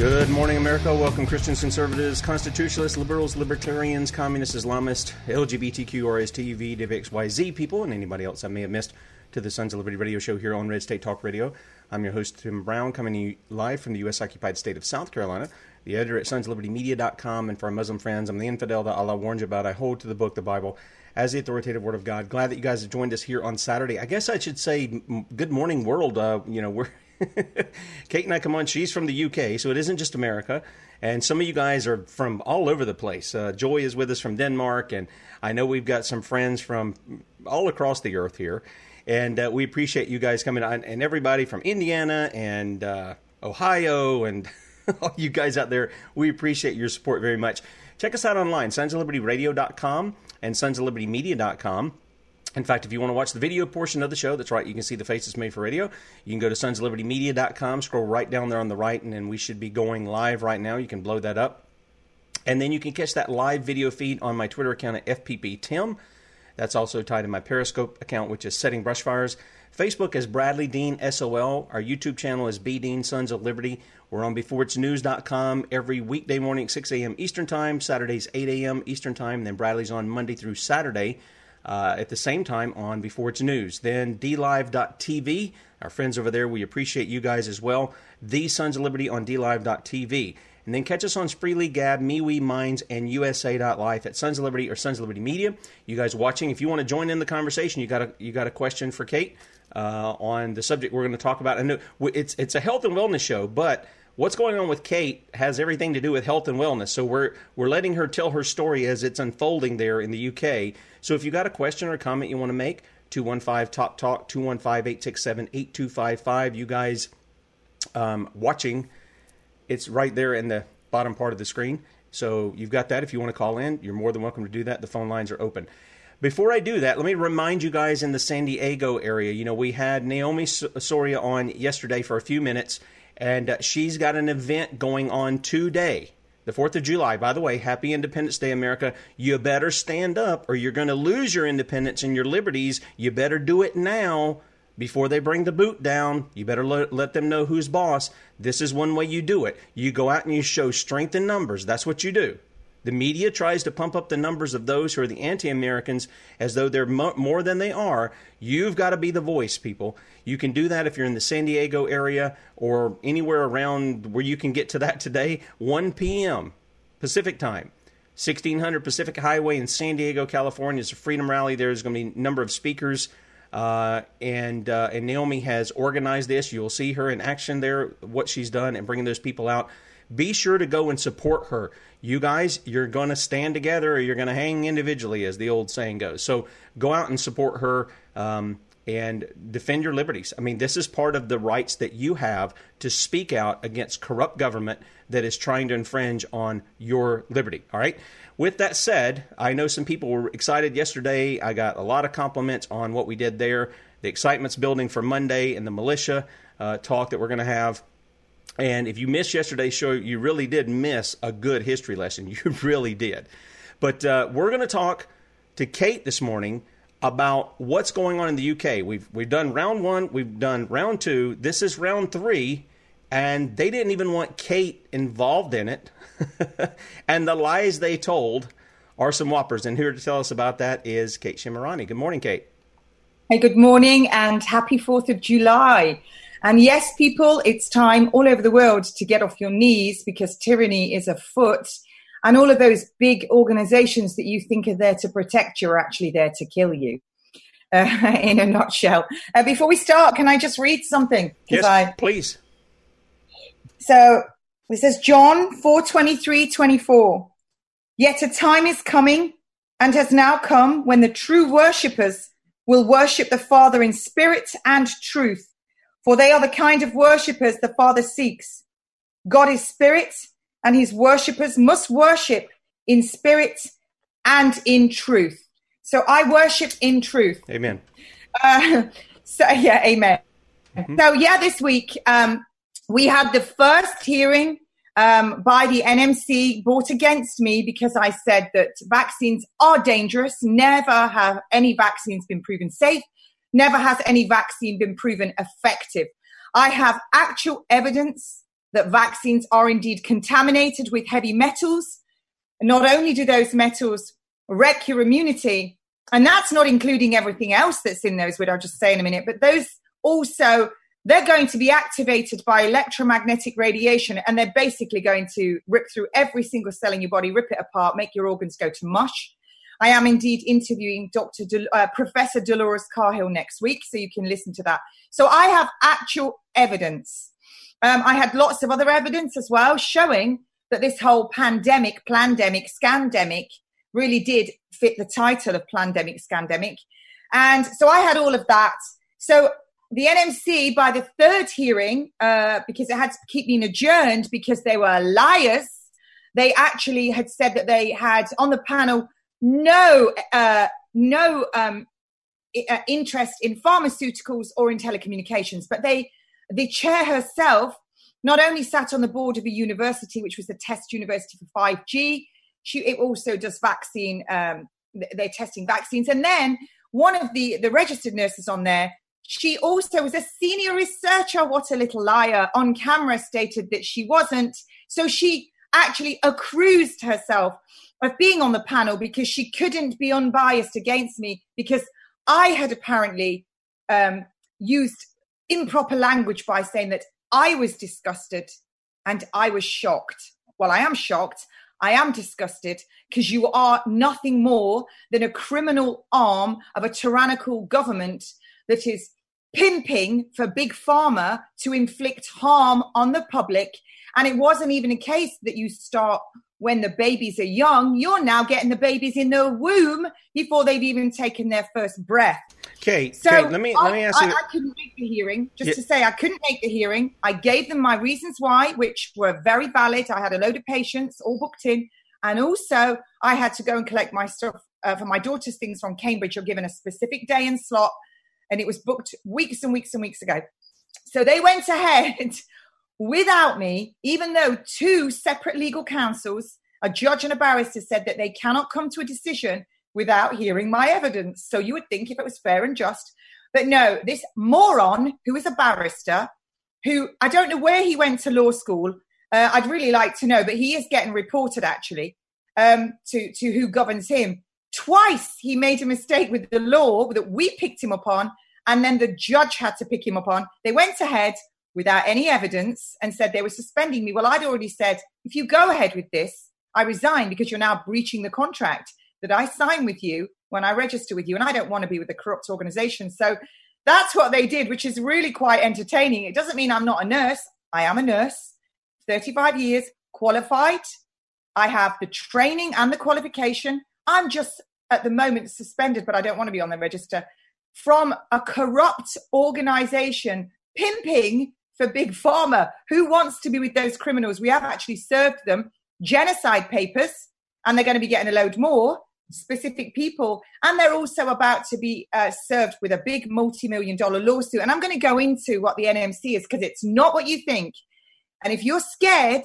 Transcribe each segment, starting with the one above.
Good morning, America. Welcome, Christians, conservatives, constitutionalists, liberals, libertarians, communists, Islamists, LGBTQ, RST, VXYZ people, and anybody else I may have missed to the Sons of Liberty radio show here on Red State Talk Radio. I'm your host, Tim Brown, coming to you live from the U.S. occupied state of South Carolina, the editor at sonslibertymedia.com. And for our Muslim friends, I'm the infidel that Allah warned you about. I hold to the book, the Bible, as the authoritative word of God. Glad that you guys have joined us here on Saturday. I guess I should say, good morning, world. Uh, you know, we're Kate and I come on. She's from the UK, so it isn't just America. And some of you guys are from all over the place. Uh, Joy is with us from Denmark, and I know we've got some friends from all across the earth here. And uh, we appreciate you guys coming on, and everybody from Indiana and uh, Ohio, and all you guys out there. We appreciate your support very much. Check us out online, sonsoflibertyradio.com and sonsoflibertymedia.com. In fact, if you want to watch the video portion of the show, that's right, you can see the faces made for radio. You can go to sonslibertymedia.com, scroll right down there on the right, and then we should be going live right now. You can blow that up. And then you can catch that live video feed on my Twitter account at FPPTim. That's also tied to my Periscope account, which is Setting Brushfires. Facebook is Bradley Dean SOL. Our YouTube channel is B Dean Sons of Liberty. We're on beforeitsnews.com every weekday morning, 6 a.m. Eastern Time, Saturdays, 8 a.m. Eastern Time. Then Bradley's on Monday through Saturday uh, at the same time on Before It's News. Then DLive.tv, our friends over there, we appreciate you guys as well. The Sons of Liberty on DLive.tv. And then catch us on Spreely, Gab, MeWe, Minds, and USA.life at Sons of Liberty or Sons of Liberty Media. You guys watching, if you want to join in the conversation, you got a you got a question for Kate uh, on the subject we're going to talk about. I know it's it's a health and wellness show, but what's going on with Kate has everything to do with health and wellness. So we're we're letting her tell her story as it's unfolding there in the UK. So if you got a question or a comment you want to make, 215 Top Talk, 215 867 8255. You guys um, watching, it's right there in the bottom part of the screen. So you've got that. If you want to call in, you're more than welcome to do that. The phone lines are open. Before I do that, let me remind you guys in the San Diego area. You know, we had Naomi Soria on yesterday for a few minutes, and uh, she's got an event going on today the 4th of July, by the way, happy Independence Day, America. You better stand up or you're going to lose your independence and your liberties. You better do it now before they bring the boot down. You better let, let them know who's boss. This is one way you do it. You go out and you show strength in numbers. That's what you do. The media tries to pump up the numbers of those who are the anti Americans as though they're mo- more than they are. You've got to be the voice, people. You can do that if you're in the San Diego area or anywhere around where you can get to that today. 1 p.m. Pacific time. 1600 Pacific Highway in San Diego, California. It's a freedom rally. There's going to be a number of speakers. Uh, and uh, and Naomi has organized this. You'll see her in action there, what she's done, and bringing those people out. Be sure to go and support her you guys, you're going to stand together or you're going to hang individually, as the old saying goes. So go out and support her um, and defend your liberties. I mean, this is part of the rights that you have to speak out against corrupt government that is trying to infringe on your liberty. All right. With that said, I know some people were excited yesterday. I got a lot of compliments on what we did there. The excitement's building for Monday and the militia uh, talk that we're going to have. And if you missed yesterday's show, you really did miss a good history lesson. You really did. But uh, we're going to talk to Kate this morning about what's going on in the UK. We've we've done round one, we've done round two. This is round three, and they didn't even want Kate involved in it. and the lies they told are some whoppers. And here to tell us about that is Kate Shemirani. Good morning, Kate. Hey, good morning, and happy Fourth of July. And yes, people, it's time all over the world to get off your knees because tyranny is afoot. And all of those big organizations that you think are there to protect you are actually there to kill you. Uh, in a nutshell. Uh, before we start, can I just read something? Yes, I, please. So it says John 4 23 24. Yet a time is coming and has now come when the true worshippers will worship the Father in spirit and truth, for they are the kind of worshippers the Father seeks. God is spirit, and his worshippers must worship in spirit and in truth. So I worship in truth. Amen. Uh, so yeah, amen. Mm-hmm. So yeah, this week um, we had the first hearing um, by the NMC brought against me because I said that vaccines are dangerous. Never have any vaccines been proven safe. Never has any vaccine been proven effective. I have actual evidence that vaccines are indeed contaminated with heavy metals. Not only do those metals wreck your immunity, and that's not including everything else that's in those, which I'll just say in a minute, but those also, they're going to be activated by electromagnetic radiation and they're basically going to rip through every single cell in your body, rip it apart, make your organs go to mush. I am indeed interviewing Dr. Uh, Professor Dolores Cahill next week, so you can listen to that. So I have actual evidence. Um, I had lots of other evidence as well showing that this whole pandemic, pandemic, scandemic really did fit the title of pandemic, scandemic. And so I had all of that. So the NMC, by the third hearing, uh, because it had to keep being adjourned because they were liars, they actually had said that they had on the panel no uh, no um, uh, interest in pharmaceuticals or in telecommunications, but they the chair herself not only sat on the board of a university, which was the test university for 5G, she it also does vaccine. Um, they're testing vaccines, and then one of the the registered nurses on there. She also was a senior researcher. What a little liar! On camera, stated that she wasn't. So she actually accused herself of being on the panel because she couldn't be unbiased against me because I had apparently um, used improper language by saying that I was disgusted and I was shocked. Well, I am shocked. I am disgusted because you are nothing more than a criminal arm of a tyrannical government that is pimping for big pharma to inflict harm on the public. And it wasn't even a case that you start when the babies are young. You're now getting the babies in the womb before they've even taken their first breath. Okay, so Kate, let me I, let me ask you. I, I, couldn't make the hearing. Just yeah. to say, I couldn't make the hearing. I gave them my reasons why, which were very valid. I had a load of patients all booked in, and also I had to go and collect my stuff uh, for my daughter's things from Cambridge. You're given a specific day and slot, and it was booked weeks and weeks and weeks ago. So they went ahead without me, even though two separate legal counsels, a judge and a barrister, said that they cannot come to a decision without hearing my evidence. So you would think if it was fair and just. But no, this moron who is a barrister, who I don't know where he went to law school. Uh, I'd really like to know, but he is getting reported actually um, to, to who governs him. Twice he made a mistake with the law that we picked him up on, and then the judge had to pick him up on. They went ahead without any evidence and said they were suspending me. Well, I'd already said, if you go ahead with this, I resign because you're now breaching the contract that I sign with you when I register with you, and I don't want to be with a corrupt organization. So that's what they did, which is really quite entertaining. It doesn't mean I'm not a nurse. I am a nurse, 35 years, qualified. I have the training and the qualification. I'm just at the moment suspended, but I don't want to be on the register from a corrupt organization pimping for big pharma. Who wants to be with those criminals? We have actually served them genocide papers, and they're going to be getting a load more specific people. And they're also about to be uh, served with a big multi million dollar lawsuit. And I'm going to go into what the NMC is because it's not what you think. And if you're scared,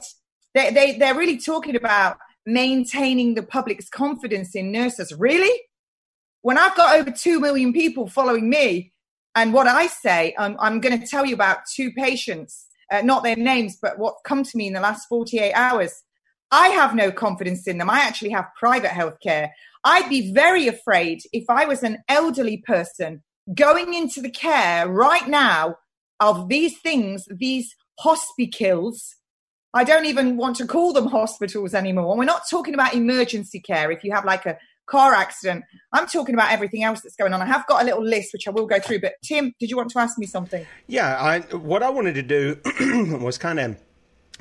they, they, they're really talking about maintaining the public's confidence in nurses. Really? When I've got over 2 million people following me, and what I say, um, I'm going to tell you about two patients, uh, not their names, but what come to me in the last 48 hours. I have no confidence in them. I actually have private health care. I'd be very afraid if I was an elderly person going into the care right now of these things, these hospitals. I don't even want to call them hospitals anymore. And we're not talking about emergency care. If you have like a car accident, I'm talking about everything else that's going on. I have got a little list which I will go through. But Tim, did you want to ask me something? Yeah, I, what I wanted to do was kind of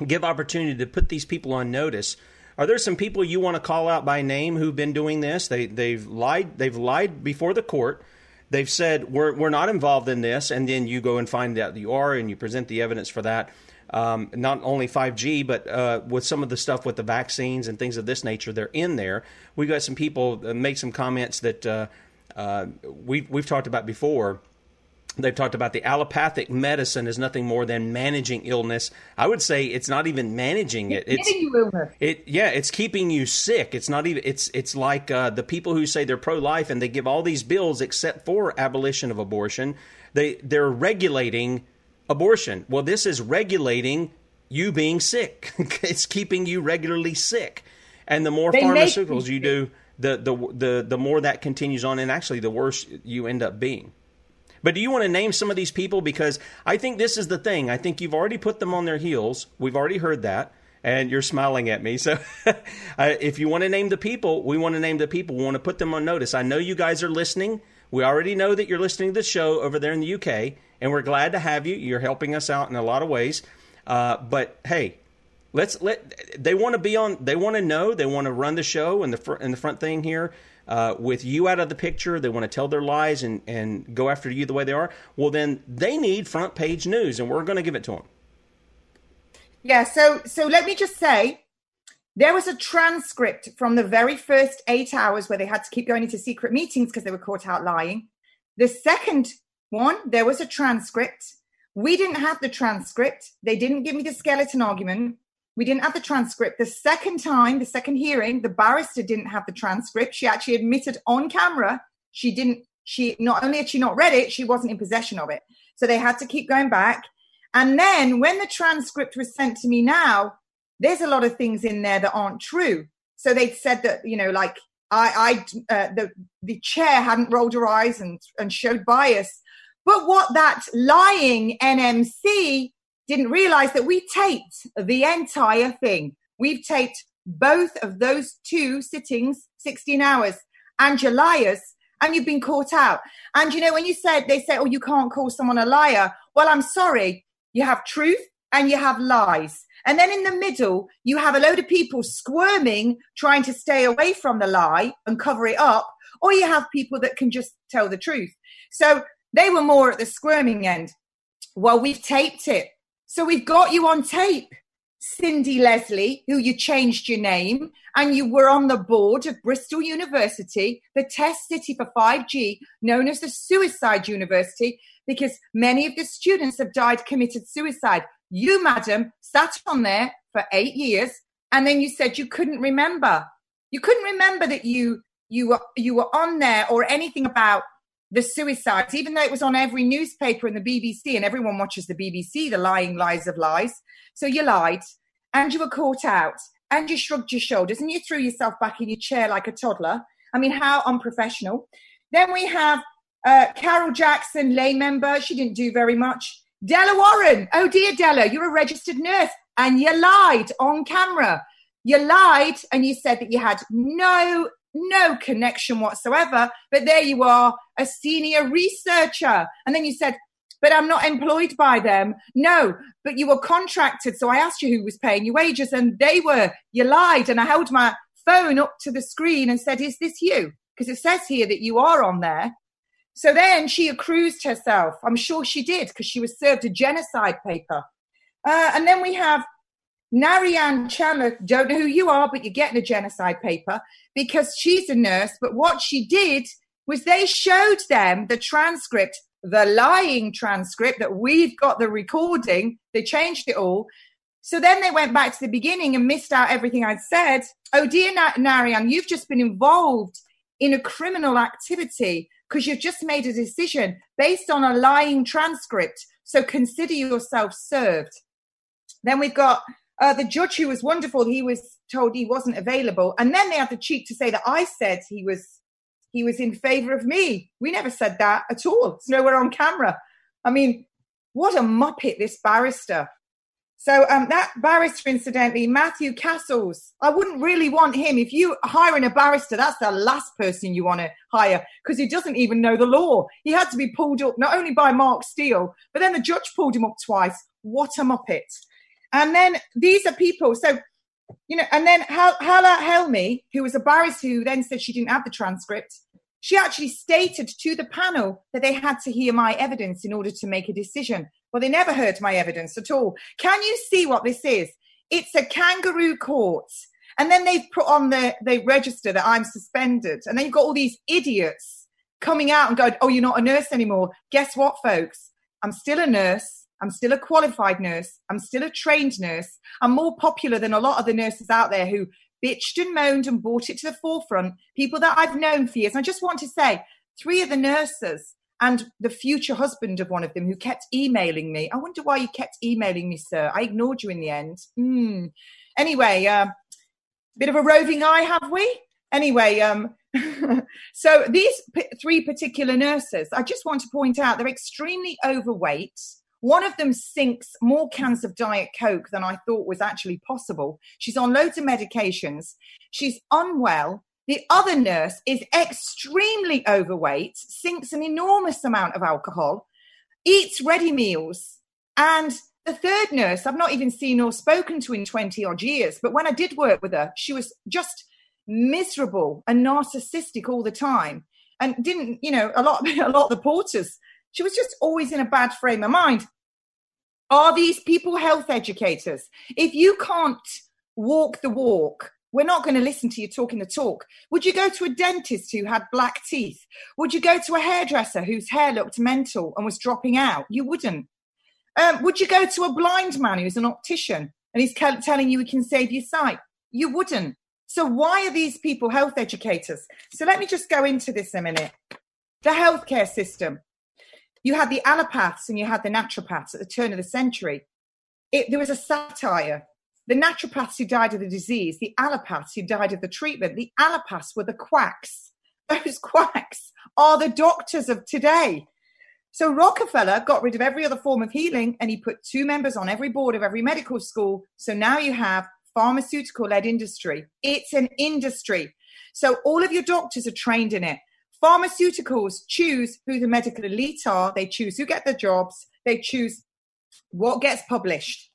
give opportunity to put these people on notice. Are there some people you want to call out by name who've been doing this? They they've lied they've lied before the court. They've said we're we're not involved in this, and then you go and find out you are, and you present the evidence for that. Um, not only 5G, but uh, with some of the stuff with the vaccines and things of this nature, they're in there. We've got some people make some comments that uh, uh, we we've talked about before They've talked about the allopathic medicine is nothing more than managing illness. I would say it's not even managing it. It's, it's it yeah, it's keeping you sick. It's not even it's it's like uh, the people who say they're pro life and they give all these bills except for abolition of abortion. They they're regulating abortion. Well, this is regulating you being sick. it's keeping you regularly sick. And the more they pharmaceuticals you do, the, the the the more that continues on and actually the worse you end up being. But do you want to name some of these people? Because I think this is the thing. I think you've already put them on their heels. We've already heard that. And you're smiling at me. So if you want to name the people, we want to name the people. We want to put them on notice. I know you guys are listening. We already know that you're listening to the show over there in the UK, and we're glad to have you. You're helping us out in a lot of ways. Uh, but hey, let's let they want to be on. They want to know. They want to run the show in the fr- in the front thing here uh, with you out of the picture, they want to tell their lies and, and go after you the way they are, well, then they need front page news, and we're going to give it to them. Yeah, so so let me just say, there was a transcript from the very first eight hours where they had to keep going into secret meetings because they were caught out lying. The second one, there was a transcript. We didn't have the transcript. They didn't give me the skeleton argument. We didn't have the transcript. The second time, the second hearing, the barrister didn't have the transcript. She actually admitted on camera she didn't, she not only had she not read it, she wasn't in possession of it. So they had to keep going back. And then when the transcript was sent to me now, there's a lot of things in there that aren't true. So they said that, you know, like I, I uh, the, the chair hadn't rolled her eyes and, and showed bias. But what that lying NMC didn't realize that we taped the entire thing. We've taped both of those two sittings, 16 hours, and your liars, and you've been caught out. And you know, when you said, they say, oh, you can't call someone a liar. Well, I'm sorry. You have truth and you have lies. And then in the middle, you have a load of people squirming, trying to stay away from the lie and cover it up, or you have people that can just tell the truth. So they were more at the squirming end. Well, we've taped it. So we've got you on tape, Cindy Leslie, who you changed your name, and you were on the board of Bristol University, the test city for 5G, known as the Suicide University, because many of the students have died committed suicide. You, madam, sat on there for eight years, and then you said you couldn't remember. You couldn't remember that you you were you were on there or anything about the suicides, even though it was on every newspaper and the BBC, and everyone watches the BBC, the lying lies of lies. So you lied and you were caught out and you shrugged your shoulders and you threw yourself back in your chair like a toddler. I mean, how unprofessional. Then we have uh, Carol Jackson, lay member. She didn't do very much. Della Warren. Oh, dear Della, you're a registered nurse and you lied on camera. You lied and you said that you had no no connection whatsoever. But there you are, a senior researcher. And then you said, but I'm not employed by them. No, but you were contracted. So I asked you who was paying your wages, and they were. You lied. And I held my phone up to the screen and said, Is this you? Because it says here that you are on there. So then she accused herself. I'm sure she did because she was served a genocide paper. Uh, and then we have Narayan Chandler, don't know who you are, but you're getting a genocide paper because she's a nurse. But what she did was they showed them the transcript, the lying transcript that we've got the recording. They changed it all. So then they went back to the beginning and missed out everything I'd said. Oh, dear Narayan, you've just been involved in a criminal activity because you've just made a decision based on a lying transcript. So consider yourself served. Then we've got uh, the judge, who was wonderful, he was told he wasn't available, and then they had the cheek to say that I said he was he was in favour of me. We never said that at all. It's nowhere on camera. I mean, What a muppet, this barrister. So um, that barrister, incidentally, Matthew Castles, I wouldn't really want him. If you hiring a barrister, that's the last person you want to hire because he doesn't even know the law. He had to be pulled up not only by Mark Steele, but then the judge pulled him up twice. What a muppet! And then these are people. So you know, and then Hala Helmi, who was a barrister who then said she didn't have the transcript, she actually stated to the panel that they had to hear my evidence in order to make a decision. Well, they never heard my evidence at all. Can you see what this is? It's a kangaroo court. And then they've put on the, the register that I'm suspended. And then you've got all these idiots coming out and going, oh, you're not a nurse anymore. Guess what, folks? I'm still a nurse. I'm still a qualified nurse. I'm still a trained nurse. I'm more popular than a lot of the nurses out there who bitched and moaned and brought it to the forefront. People that I've known for years. And I just want to say, three of the nurses and the future husband of one of them who kept emailing me. I wonder why you kept emailing me, sir. I ignored you in the end. Mm. Anyway, uh, bit of a roving eye, have we? Anyway, um, so these p- three particular nurses, I just want to point out they're extremely overweight. One of them sinks more cans of Diet Coke than I thought was actually possible. She's on loads of medications. She's unwell. The other nurse is extremely overweight, sinks an enormous amount of alcohol, eats ready meals, and the third nurse I've not even seen or spoken to in 20 odd years, but when I did work with her, she was just miserable and narcissistic all the time and didn't, you know, a lot, a lot of the porters, she was just always in a bad frame of mind. Are these people health educators? If you can't walk the walk, we're not going to listen to you talking the talk. Would you go to a dentist who had black teeth? Would you go to a hairdresser whose hair looked mental and was dropping out? You wouldn't. Um, would you go to a blind man who's an optician and he's telling you he can save your sight? You wouldn't. So why are these people health educators? So let me just go into this a minute. The healthcare system. You had the allopaths and you had the naturopaths at the turn of the century. It, there was a satire the naturopaths who died of the disease, the allopaths who died of the treatment, the allopaths were the quacks. Those quacks are the doctors of today. So Rockefeller got rid of every other form of healing and he put two members on every board of every medical school. So now you have pharmaceutical led industry. It's an industry. So all of your doctors are trained in it. Pharmaceuticals choose who the medical elite are. They choose who get the jobs. They choose what gets published.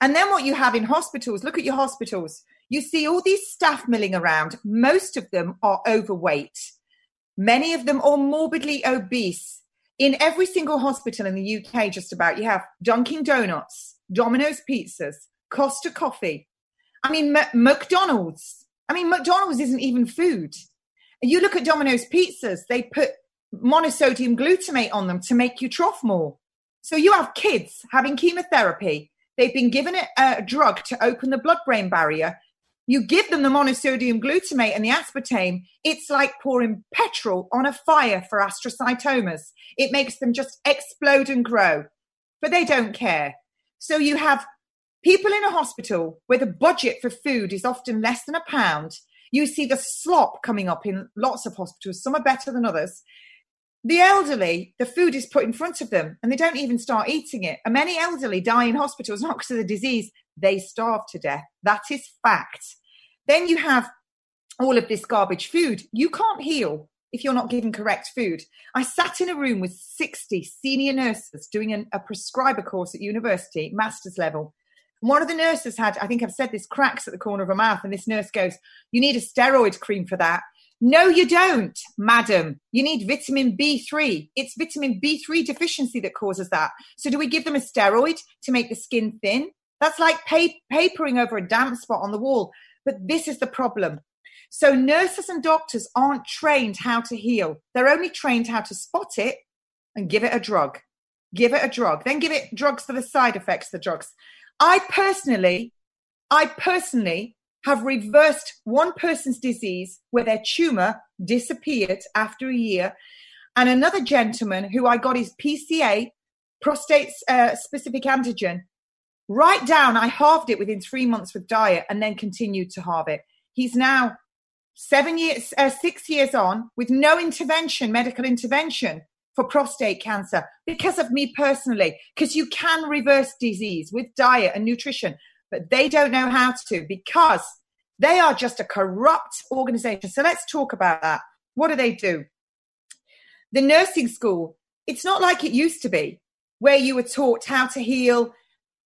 And then what you have in hospitals, look at your hospitals. You see all these staff milling around. Most of them are overweight. Many of them are morbidly obese. In every single hospital in the UK, just about, you have Dunkin' Donuts, Domino's Pizzas, Costa Coffee. I mean, M- McDonald's. I mean, McDonald's isn't even food. You look at Domino's Pizzas, they put monosodium glutamate on them to make you trough more. So you have kids having chemotherapy They've been given a, uh, a drug to open the blood brain barrier. You give them the monosodium glutamate and the aspartame, it's like pouring petrol on a fire for astrocytomas. It makes them just explode and grow, but they don't care. So you have people in a hospital where the budget for food is often less than a pound. You see the slop coming up in lots of hospitals. Some are better than others the elderly, the food is put in front of them and they don't even start eating it. And many elderly die in hospitals not because of the disease, they starve to death. That is fact. Then you have all of this garbage food. You can't heal if you're not given correct food. I sat in a room with 60 senior nurses doing an, a prescriber course at university, master's level. One of the nurses had, I think I've said this, cracks at the corner of her mouth. And this nurse goes, You need a steroid cream for that. No, you don't, madam. You need vitamin B3. It's vitamin B3 deficiency that causes that. So, do we give them a steroid to make the skin thin? That's like pa- papering over a damp spot on the wall. But this is the problem. So, nurses and doctors aren't trained how to heal, they're only trained how to spot it and give it a drug. Give it a drug, then give it drugs for the side effects the drugs. I personally, I personally have reversed one person's disease where their tumor disappeared after a year, and another gentleman who I got his PCA, prostate uh, specific antigen, right down. I halved it within three months with diet and then continued to halve it. He's now seven years, uh, six years on with no intervention, medical intervention. For prostate cancer because of me personally, because you can reverse disease with diet and nutrition, but they don't know how to because they are just a corrupt organization. So let's talk about that. What do they do? The nursing school, it's not like it used to be where you were taught how to heal.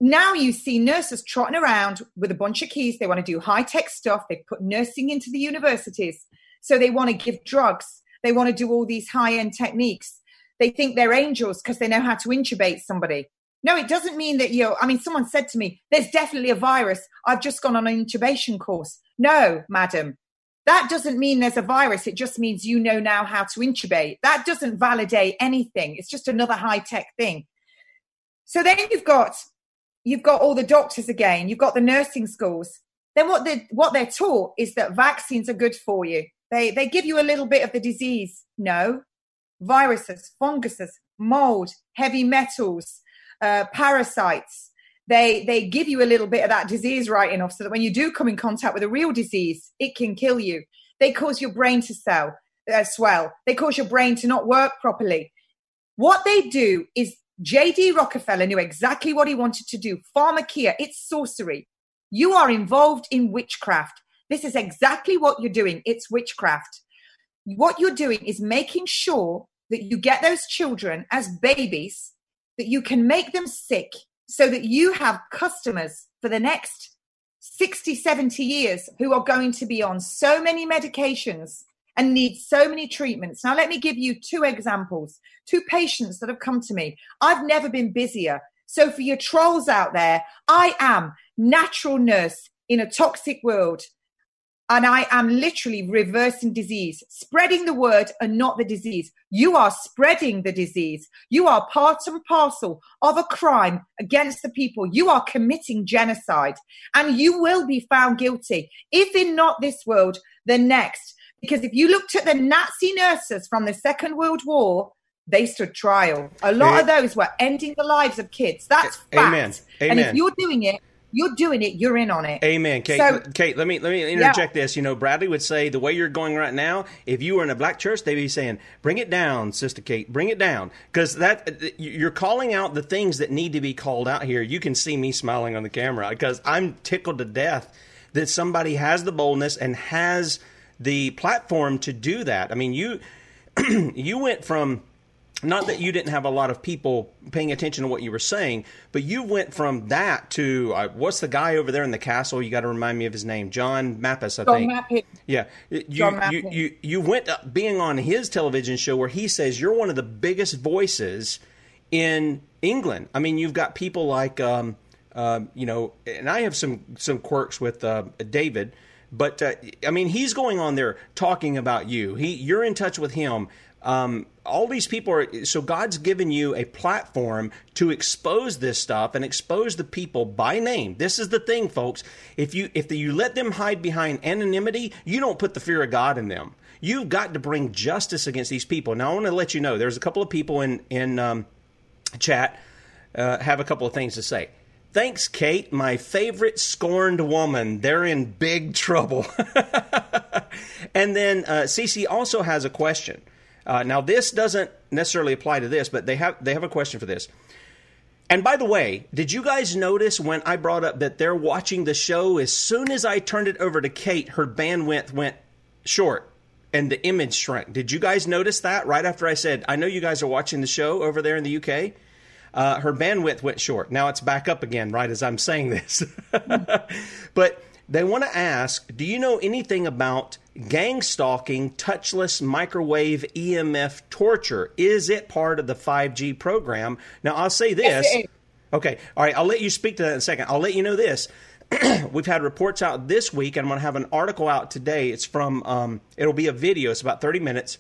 Now you see nurses trotting around with a bunch of keys. They want to do high tech stuff. They put nursing into the universities. So they want to give drugs. They want to do all these high end techniques. They think they're angels because they know how to intubate somebody. No, it doesn't mean that you. I mean, someone said to me, "There's definitely a virus. I've just gone on an intubation course." No, madam, that doesn't mean there's a virus. It just means you know now how to intubate. That doesn't validate anything. It's just another high tech thing. So then you've got you've got all the doctors again. You've got the nursing schools. Then what they what they're taught is that vaccines are good for you. They they give you a little bit of the disease. No, viruses, funguses, mold, heavy metals, uh, parasites. They they give you a little bit of that disease right enough so that when you do come in contact with a real disease, it can kill you. They cause your brain to sell, uh, swell. They cause your brain to not work properly. What they do is J.D. Rockefeller knew exactly what he wanted to do. Pharmakeia, it's sorcery. You are involved in witchcraft. This is exactly what you're doing. It's witchcraft. What you're doing is making sure that you get those children as babies that you can make them sick so that you have customers for the next 60, 70 years who are going to be on so many medications and need so many treatments. Now, let me give you two examples. Two patients that have come to me. I've never been busier. So, for your trolls out there, I am natural nurse in a toxic world and I am literally reversing disease, spreading the word and not the disease. You are spreading the disease. You are part and parcel of a crime against the people. You are committing genocide and you will be found guilty. If in not this world, the next. Because if you looked at the Nazi nurses from the Second World War, they stood trial. A lot of those were ending the lives of kids. That's fact. Amen. Amen. And if you're doing it, you're doing it. You're in on it. Amen, Kate. So, Kate, let me let me interject yeah. this. You know, Bradley would say the way you're going right now. If you were in a black church, they'd be saying, "Bring it down, Sister Kate. Bring it down," because that uh, you're calling out the things that need to be called out here. You can see me smiling on the camera because I'm tickled to death that somebody has the boldness and has the platform to do that. I mean, you you went from not that you didn't have a lot of people paying attention to what you were saying, but you went from that to uh, what's the guy over there in the castle? You got to remind me of his name, John Mappin, I John think. Mappin. Yeah, you, John you, you you went being on his television show where he says you're one of the biggest voices in England. I mean, you've got people like um, uh, you know, and I have some some quirks with uh, David. But uh, I mean, he's going on there talking about you. He, you're in touch with him. Um, all these people are so God's given you a platform to expose this stuff and expose the people by name. This is the thing, folks. If you if the, you let them hide behind anonymity, you don't put the fear of God in them. You've got to bring justice against these people. Now, I want to let you know there's a couple of people in in um, chat uh, have a couple of things to say. Thanks, Kate, my favorite scorned woman. They're in big trouble. and then uh, also has a question. Uh, now, this doesn't necessarily apply to this, but they have they have a question for this. And by the way, did you guys notice when I brought up that they're watching the show? As soon as I turned it over to Kate, her bandwidth went short and the image shrunk. Did you guys notice that right after I said, I know you guys are watching the show over there in the UK? Uh, her bandwidth went short. Now it's back up again, right as I'm saying this. but they want to ask Do you know anything about gang stalking, touchless microwave EMF torture? Is it part of the 5G program? Now, I'll say this. Okay, all right, I'll let you speak to that in a second. I'll let you know this. We've had reports out this week, and I'm going to have an article out today. It's from, um, it'll be a video, it's about 30 minutes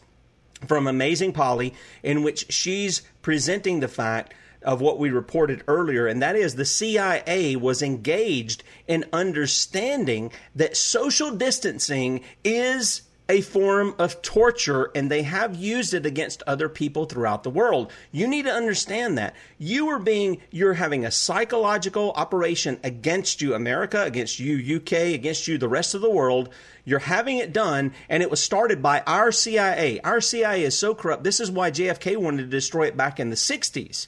from Amazing Polly, in which she's presenting the fact of what we reported earlier, and that is the CIA was engaged in understanding that social distancing is a form of torture and they have used it against other people throughout the world. You need to understand that. You are being, you're having a psychological operation against you, America, against you, UK, against you, the rest of the world. You're having it done, and it was started by our CIA. Our CIA is so corrupt. This is why JFK wanted to destroy it back in the 60s.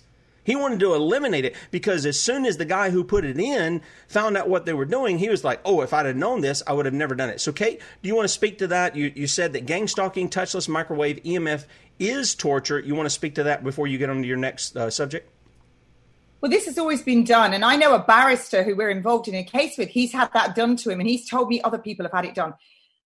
He wanted to eliminate it because as soon as the guy who put it in found out what they were doing, he was like, "Oh, if I'd have known this, I would have never done it." So, Kate, do you want to speak to that? You you said that gang stalking, touchless microwave EMF is torture. You want to speak to that before you get on to your next uh, subject? Well, this has always been done, and I know a barrister who we're involved in a case with. He's had that done to him, and he's told me other people have had it done.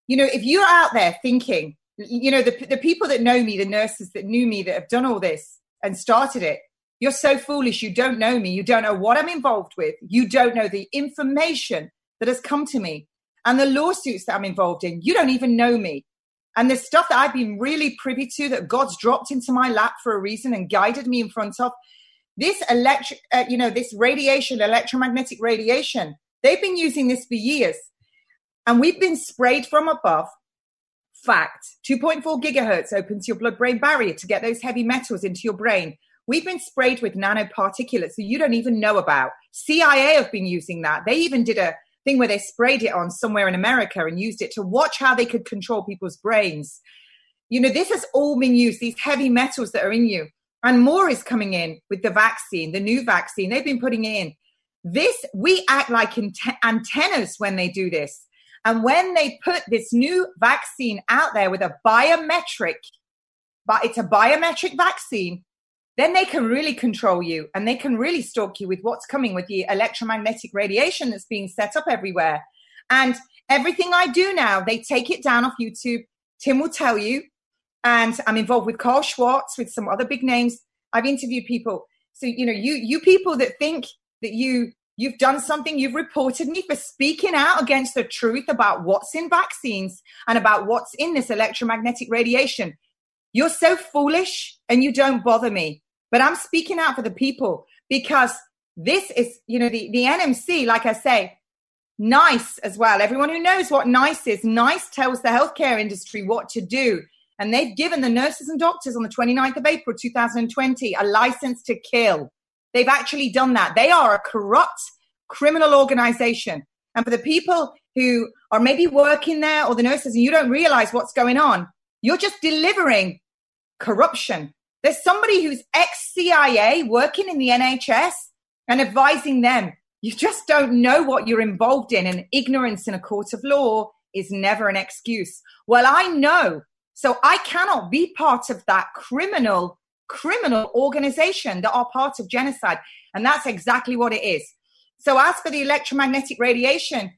You know, if you're out there thinking, you know, the the people that know me, the nurses that knew me that have done all this and started it, you're so foolish. You don't know me. You don't know what I'm involved with. You don't know the information that has come to me and the lawsuits that I'm involved in. You don't even know me. And the stuff that I've been really privy to that God's dropped into my lap for a reason and guided me in front of this electric, uh, you know, this radiation, electromagnetic radiation, they've been using this for years. And we've been sprayed from above. Fact 2.4 gigahertz opens your blood brain barrier to get those heavy metals into your brain. We've been sprayed with nanoparticulates that you don't even know about. CIA have been using that. They even did a thing where they sprayed it on somewhere in America and used it to watch how they could control people's brains. You know, this has all been used, these heavy metals that are in you. And more is coming in with the vaccine, the new vaccine. They've been putting in. This, we act like antennas when they do this. And when they put this new vaccine out there with a biometric, but it's a biometric vaccine, then they can really control you and they can really stalk you with what's coming with the electromagnetic radiation that's being set up everywhere. And everything I do now, they take it down off YouTube. Tim will tell you. And I'm involved with Carl Schwartz, with some other big names. I've interviewed people. So, you know, you you people that think that you you've done something, you've reported me for speaking out against the truth about what's in vaccines and about what's in this electromagnetic radiation. You're so foolish and you don't bother me. But I'm speaking out for the people because this is, you know, the, the NMC, like I say, NICE as well. Everyone who knows what NICE is, NICE tells the healthcare industry what to do. And they've given the nurses and doctors on the 29th of April 2020 a license to kill. They've actually done that. They are a corrupt criminal organization. And for the people who are maybe working there or the nurses and you don't realize what's going on, you're just delivering corruption there's somebody who's ex CIA working in the NHS and advising them. You just don't know what you're involved in, and ignorance in a court of law is never an excuse. Well, I know. So I cannot be part of that criminal, criminal organization that are part of genocide. And that's exactly what it is. So as for the electromagnetic radiation,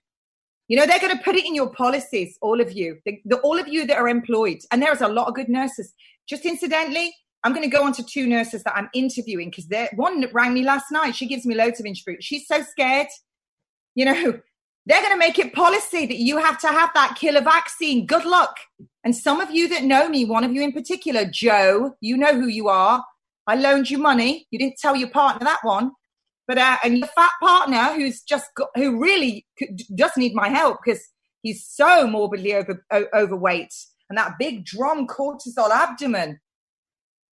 you know, they're going to put it in your policies, all of you, the, the, all of you that are employed. And there's a lot of good nurses. Just incidentally, I'm going to go on to two nurses that I'm interviewing because they one rang me last night. She gives me loads of inspiration. She's so scared. You know, they're going to make it policy that you have to have that killer vaccine. Good luck. And some of you that know me, one of you in particular, Joe, you know who you are. I loaned you money. You didn't tell your partner that one. But uh, and your fat partner who's just got, who really does need my help because he's so morbidly over, overweight and that big drum cortisol abdomen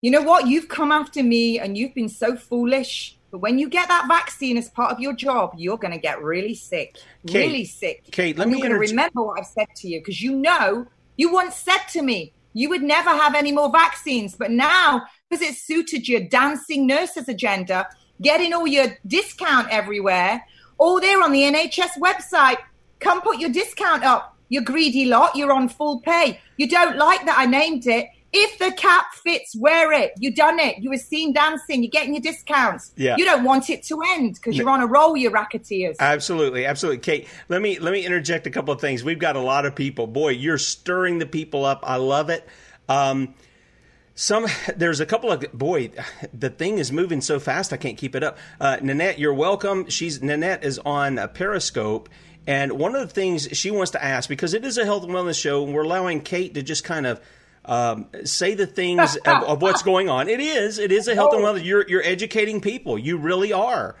you know what? You've come after me and you've been so foolish. But when you get that vaccine as part of your job, you're going to get really sick, Kate, really sick. Kate, let me going remember what I've said to you because you know you once said to me you would never have any more vaccines, but now because it suited your dancing nurses agenda, getting all your discount everywhere, all there on the NHS website. Come put your discount up. You greedy lot. You're on full pay. You don't like that I named it. If the cap fits, wear it. You done it. You were seen dancing. You're getting your discounts. Yeah. You don't want it to end because you're on a roll, you racketeers. Absolutely, absolutely. Kate, let me let me interject a couple of things. We've got a lot of people. Boy, you're stirring the people up. I love it. Um, some there's a couple of boy the thing is moving so fast i can't keep it up uh, nanette you're welcome she's nanette is on periscope and one of the things she wants to ask because it is a health and wellness show and we're allowing kate to just kind of um, say the things of, of, what's going on. It is. It is a health and oh. wellness. You're you're educating people. You really are.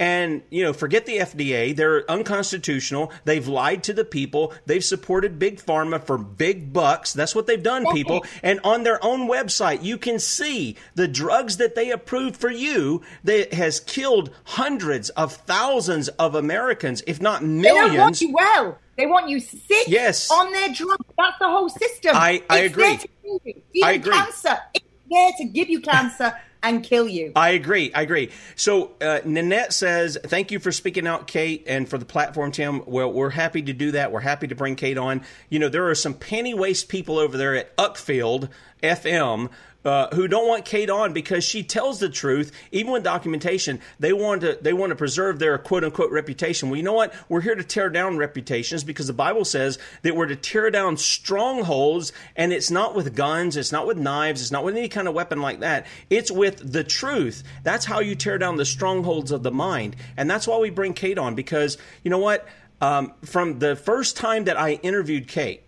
And, you know, forget the FDA. They're unconstitutional. They've lied to the people. They've supported big pharma for big bucks. That's what they've done, people. And on their own website, you can see the drugs that they approved for you that has killed hundreds of thousands of Americans, if not millions. They don't want you well. They want you sick yes. on their drugs. That's the whole system. I, I agree. Even I agree. cancer. It's there to give you cancer and kill you. I agree. I agree. So uh, Nanette says, "Thank you for speaking out, Kate, and for the platform, Tim. Well, we're happy to do that. We're happy to bring Kate on. You know, there are some penny waste people over there at Uckfield FM uh, who don't want Kate on because she tells the truth, even with documentation. They want to they want to preserve their quote unquote reputation. Well, you know what? We're here to tear down reputations because the Bible says that we're to tear down strongholds, and it's not with guns, it's not with knives, it's not with any kind of weapon like that. It's with the truth. That's how you tear down the strongholds of the mind, and that's why we bring Kate on because you know what? Um, from the first time that I interviewed Kate,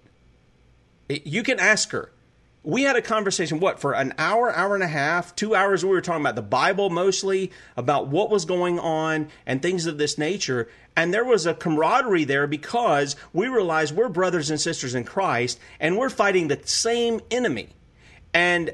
you can ask her we had a conversation what for an hour hour and a half two hours we were talking about the bible mostly about what was going on and things of this nature. And there was a camaraderie there because we realized we're brothers and sisters in christ and we're fighting the same enemy. And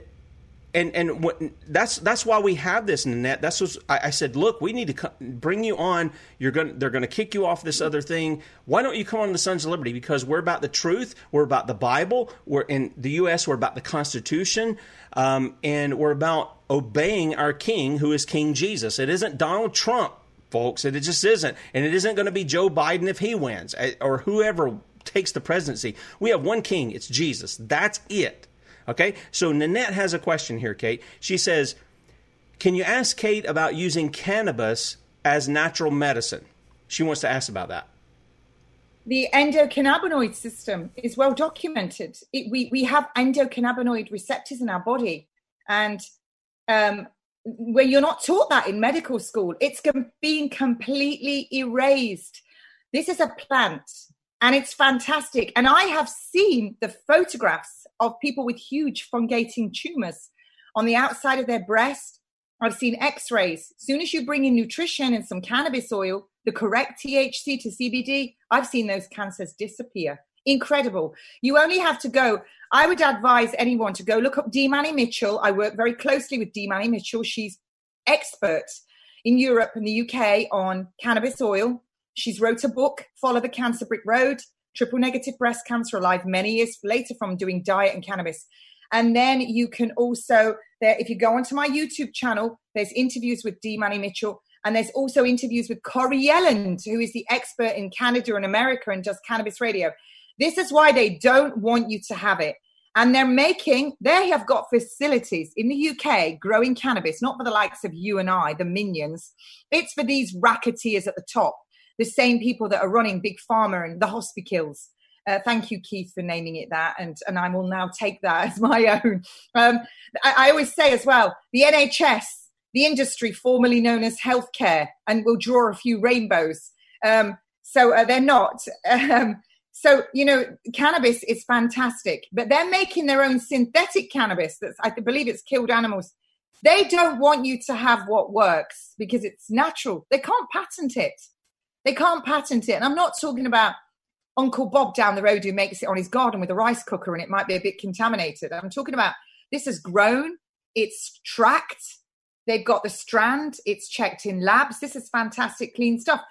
and and what, that's that's why we have this Nanette. That's what I, I said. Look, we need to co- bring you on. You're going. They're going to kick you off this other thing. Why don't you come on the Sons of Liberty? Because we're about the truth. We're about the Bible. We're in the U.S. We're about the Constitution, um, and we're about obeying our King, who is King Jesus. It isn't Donald Trump, folks. It just isn't, and it isn't going to be Joe Biden if he wins, eh, or whoever takes the presidency. We have one King. It's Jesus. That's it. Okay, so Nanette has a question here, Kate. She says, Can you ask Kate about using cannabis as natural medicine? She wants to ask about that. The endocannabinoid system is well documented. It, we, we have endocannabinoid receptors in our body. And um, when you're not taught that in medical school, it's being completely erased. This is a plant and it's fantastic. And I have seen the photographs of people with huge fungating tumors on the outside of their breast. I've seen x rays. As soon as you bring in nutrition and some cannabis oil, the correct THC to CBD, I've seen those cancers disappear. Incredible. You only have to go. I would advise anyone to go look up Dee Manny Mitchell. I work very closely with Dee Manny Mitchell. She's expert in Europe and the UK on cannabis oil She's wrote a book, Follow the Cancer Brick Road, Triple Negative Breast Cancer Alive, many years later from doing diet and cannabis. And then you can also, there, if you go onto my YouTube channel, there's interviews with Dee Manny Mitchell. And there's also interviews with Corey Yelland, who is the expert in Canada and America and does cannabis radio. This is why they don't want you to have it. And they're making, they have got facilities in the UK growing cannabis, not for the likes of you and I, the minions. It's for these racketeers at the top the same people that are running Big Pharma and the hospitals. Uh, thank you, Keith, for naming it that, and and I will now take that as my own. Um, I, I, always say as well, the NHS, the industry formerly known as healthcare, and we'll draw a few rainbows. Um, so uh, they're not. Um, so you know, cannabis is fantastic, but they're making their own synthetic cannabis. That's I believe it's killed animals. They don't want you to have what works because it's natural. They can't patent it. They can't patent it. And I'm not talking about Uncle Bob down the road who makes it on his garden with a rice cooker and it might be a bit contaminated. I'm talking about this has grown, it's tracked, they've got the strand, it's checked in labs. This is fantastic, clean stuff.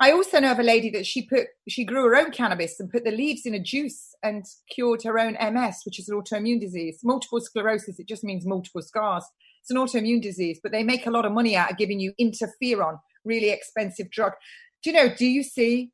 I also know of a lady that she put she grew her own cannabis and put the leaves in a juice and cured her own MS, which is an autoimmune disease. Multiple sclerosis, it just means multiple scars. It's an autoimmune disease, but they make a lot of money out of giving you interferon, really expensive drug do you know, do you see,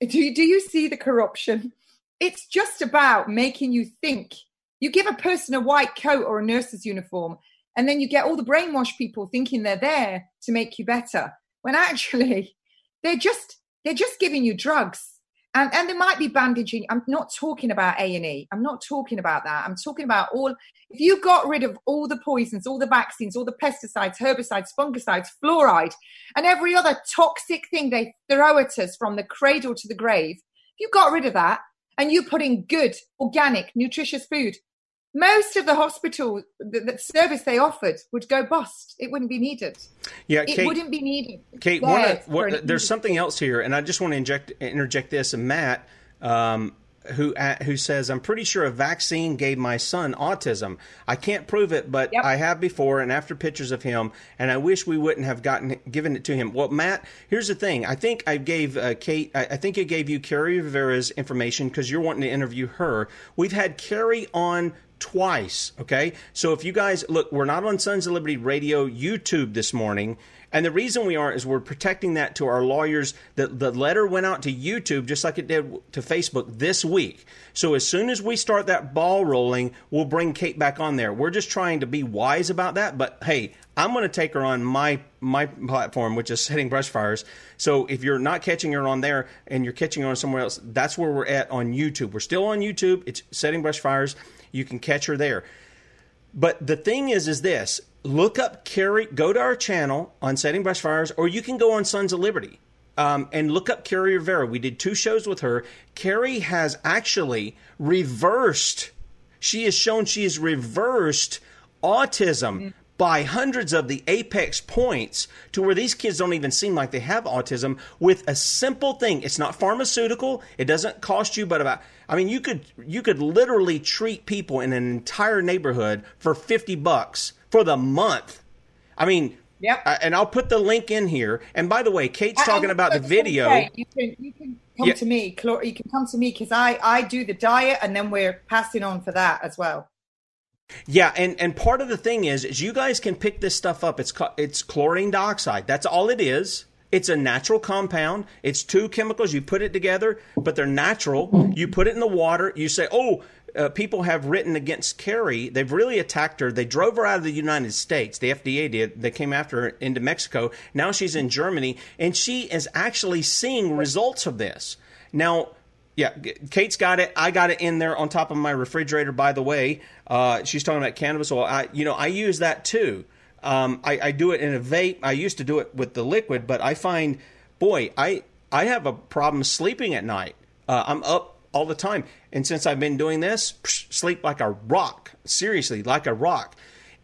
do you, do you see the corruption? It's just about making you think. You give a person a white coat or a nurse's uniform, and then you get all the brainwashed people thinking they're there to make you better, when actually they're just they're just giving you drugs and and there might be bandaging i'm not talking about a&e i'm not talking about that i'm talking about all if you got rid of all the poisons all the vaccines all the pesticides herbicides fungicides fluoride and every other toxic thing they throw at us from the cradle to the grave if you got rid of that and you put in good organic nutritious food most of the hospital the, the, service they offered would go bust. It wouldn't be needed. Yeah, it wouldn't be needed. Kate, one, what, there's something else here, and I just want to inject interject this. And Matt, um, who uh, who says, "I'm pretty sure a vaccine gave my son autism. I can't prove it, but yep. I have before and after pictures of him, and I wish we wouldn't have gotten given it to him." Well, Matt, here's the thing. I think I gave uh, Kate. I, I, think I gave you Kerri Rivera's information because you're wanting to interview her. We've had Kerri on twice. Okay, so if you guys look, we're not on Sons of Liberty Radio YouTube this morning. And the reason we aren't is we're protecting that to our lawyers. The, the letter went out to YouTube just like it did to Facebook this week. So as soon as we start that ball rolling, we'll bring Kate back on there. We're just trying to be wise about that. But hey, I'm going to take her on my my platform, which is setting brush fires. So if you're not catching her on there and you're catching her on somewhere else, that's where we're at on YouTube. We're still on YouTube. It's setting brush fires. You can catch her there. But the thing is, is this look up Kerri, go to our channel on Setting Brush Fires, or you can go on Sons of Liberty um, and look up Kerri Rivera. We did two shows with her. Kerri has actually reversed, she has shown she has reversed autism. Mm-hmm. By hundreds of the apex points to where these kids don't even seem like they have autism with a simple thing. It's not pharmaceutical. It doesn't cost you but about I mean you could you could literally treat people in an entire neighborhood for 50 bucks for the month. I mean, Yep. Uh, and I'll put the link in here. And by the way, Kate's talking about the video. You can you can come yeah. to me. You can come to me because I I do the diet, and then we're passing on for that as well. Yeah, and and part of the thing is, is you guys can pick this stuff up. It's it's chlorine dioxide. That's all it is. It's a natural compound. It's two chemicals. You put it together, but they're natural. You put it in the water. You say, "Oh, uh, people have written against Kerri. They've really attacked her. They drove her out of the United States. The FDA did. They came after her into Mexico. Now she's in Germany, and she is actually seeing results of this. Now, yeah, Kate's got it. I got it in there on top of my refrigerator. By the way, uh, she's talking about cannabis oil. I, you know, I use that too. Um, I, I do it in a vape. I used to do it with the liquid, but I find, boy, I I have a problem sleeping at night. Uh, I'm up all the time. And since I've been doing this, sleep like a rock. Seriously, like a rock.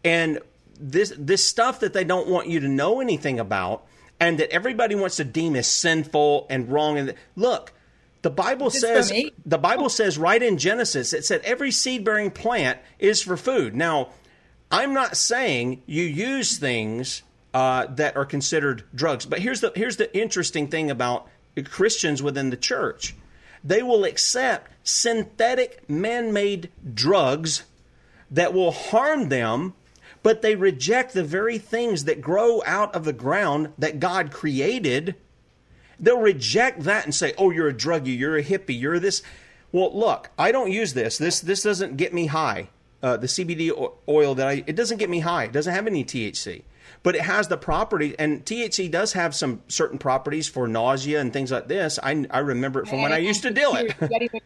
And this this stuff that they don't want you to know anything about and that everybody wants to deem as sinful and wrong and look, the Bible says the Bible says right in Genesis it said every seed-bearing plant is for food. Now, I'm not saying you use things uh, that are considered drugs, but here's the here's the interesting thing about Christians within the church they will accept synthetic man made drugs that will harm them, but they reject the very things that grow out of the ground that God created. They'll reject that and say, oh, you're a druggie, you're a hippie, you're this. Well, look, I don't use this. This this doesn't get me high. Uh, the CBD oil that I it doesn't get me high. It doesn't have any THC but it has the property, and THC does have some certain properties for nausea and things like this. I, I remember it from when I used to do it.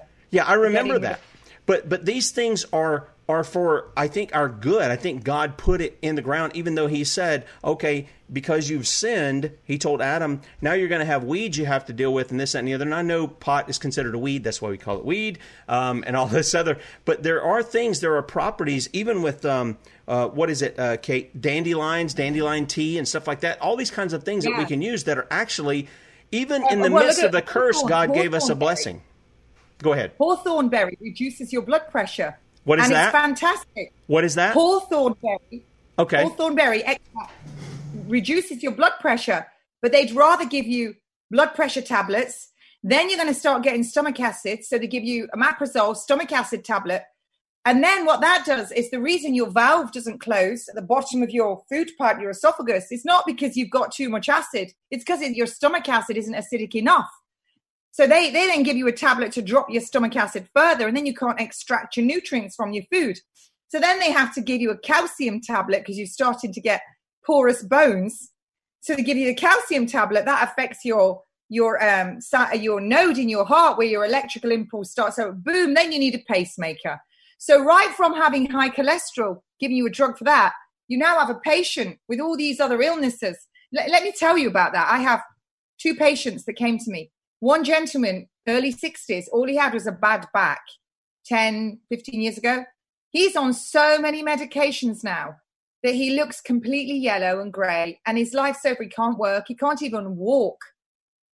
yeah, I remember that. But but these things are are for I think are good. I think God put it in the ground, even though He said, "Okay, because you've sinned," He told Adam, "Now you're going to have weeds you have to deal with, and this that, and the other." And I know pot is considered a weed, that's why we call it weed, um, and all this other. But there are things, there are properties, even with um, uh, what is it, uh, Kate? Dandelions, dandelion tea, and stuff like that. All these kinds of things yeah. that we can use that are actually, even in the well, midst of the curse, God gave us a blessing. Go ahead. Hawthorn berry reduces your blood pressure. What is and that? It's fantastic. What is that? Hawthorn berry. Okay. Hawthorn berry extract reduces your blood pressure, but they'd rather give you blood pressure tablets. Then you're going to start getting stomach acid. So they give you a omeprazole stomach acid tablet. And then what that does is the reason your valve doesn't close at the bottom of your food pipe, your esophagus, is not because you've got too much acid. It's because your stomach acid isn't acidic enough. So they, they then give you a tablet to drop your stomach acid further, and then you can't extract your nutrients from your food. So then they have to give you a calcium tablet because you're starting to get porous bones. So they give you the calcium tablet that affects your your um your node in your heart where your electrical impulse starts. So boom, then you need a pacemaker. So right from having high cholesterol, giving you a drug for that, you now have a patient with all these other illnesses. Let, let me tell you about that. I have two patients that came to me one gentleman, early 60s, all he had was a bad back 10, 15 years ago. He's on so many medications now that he looks completely yellow and grey, and his life's over. He can't work. He can't even walk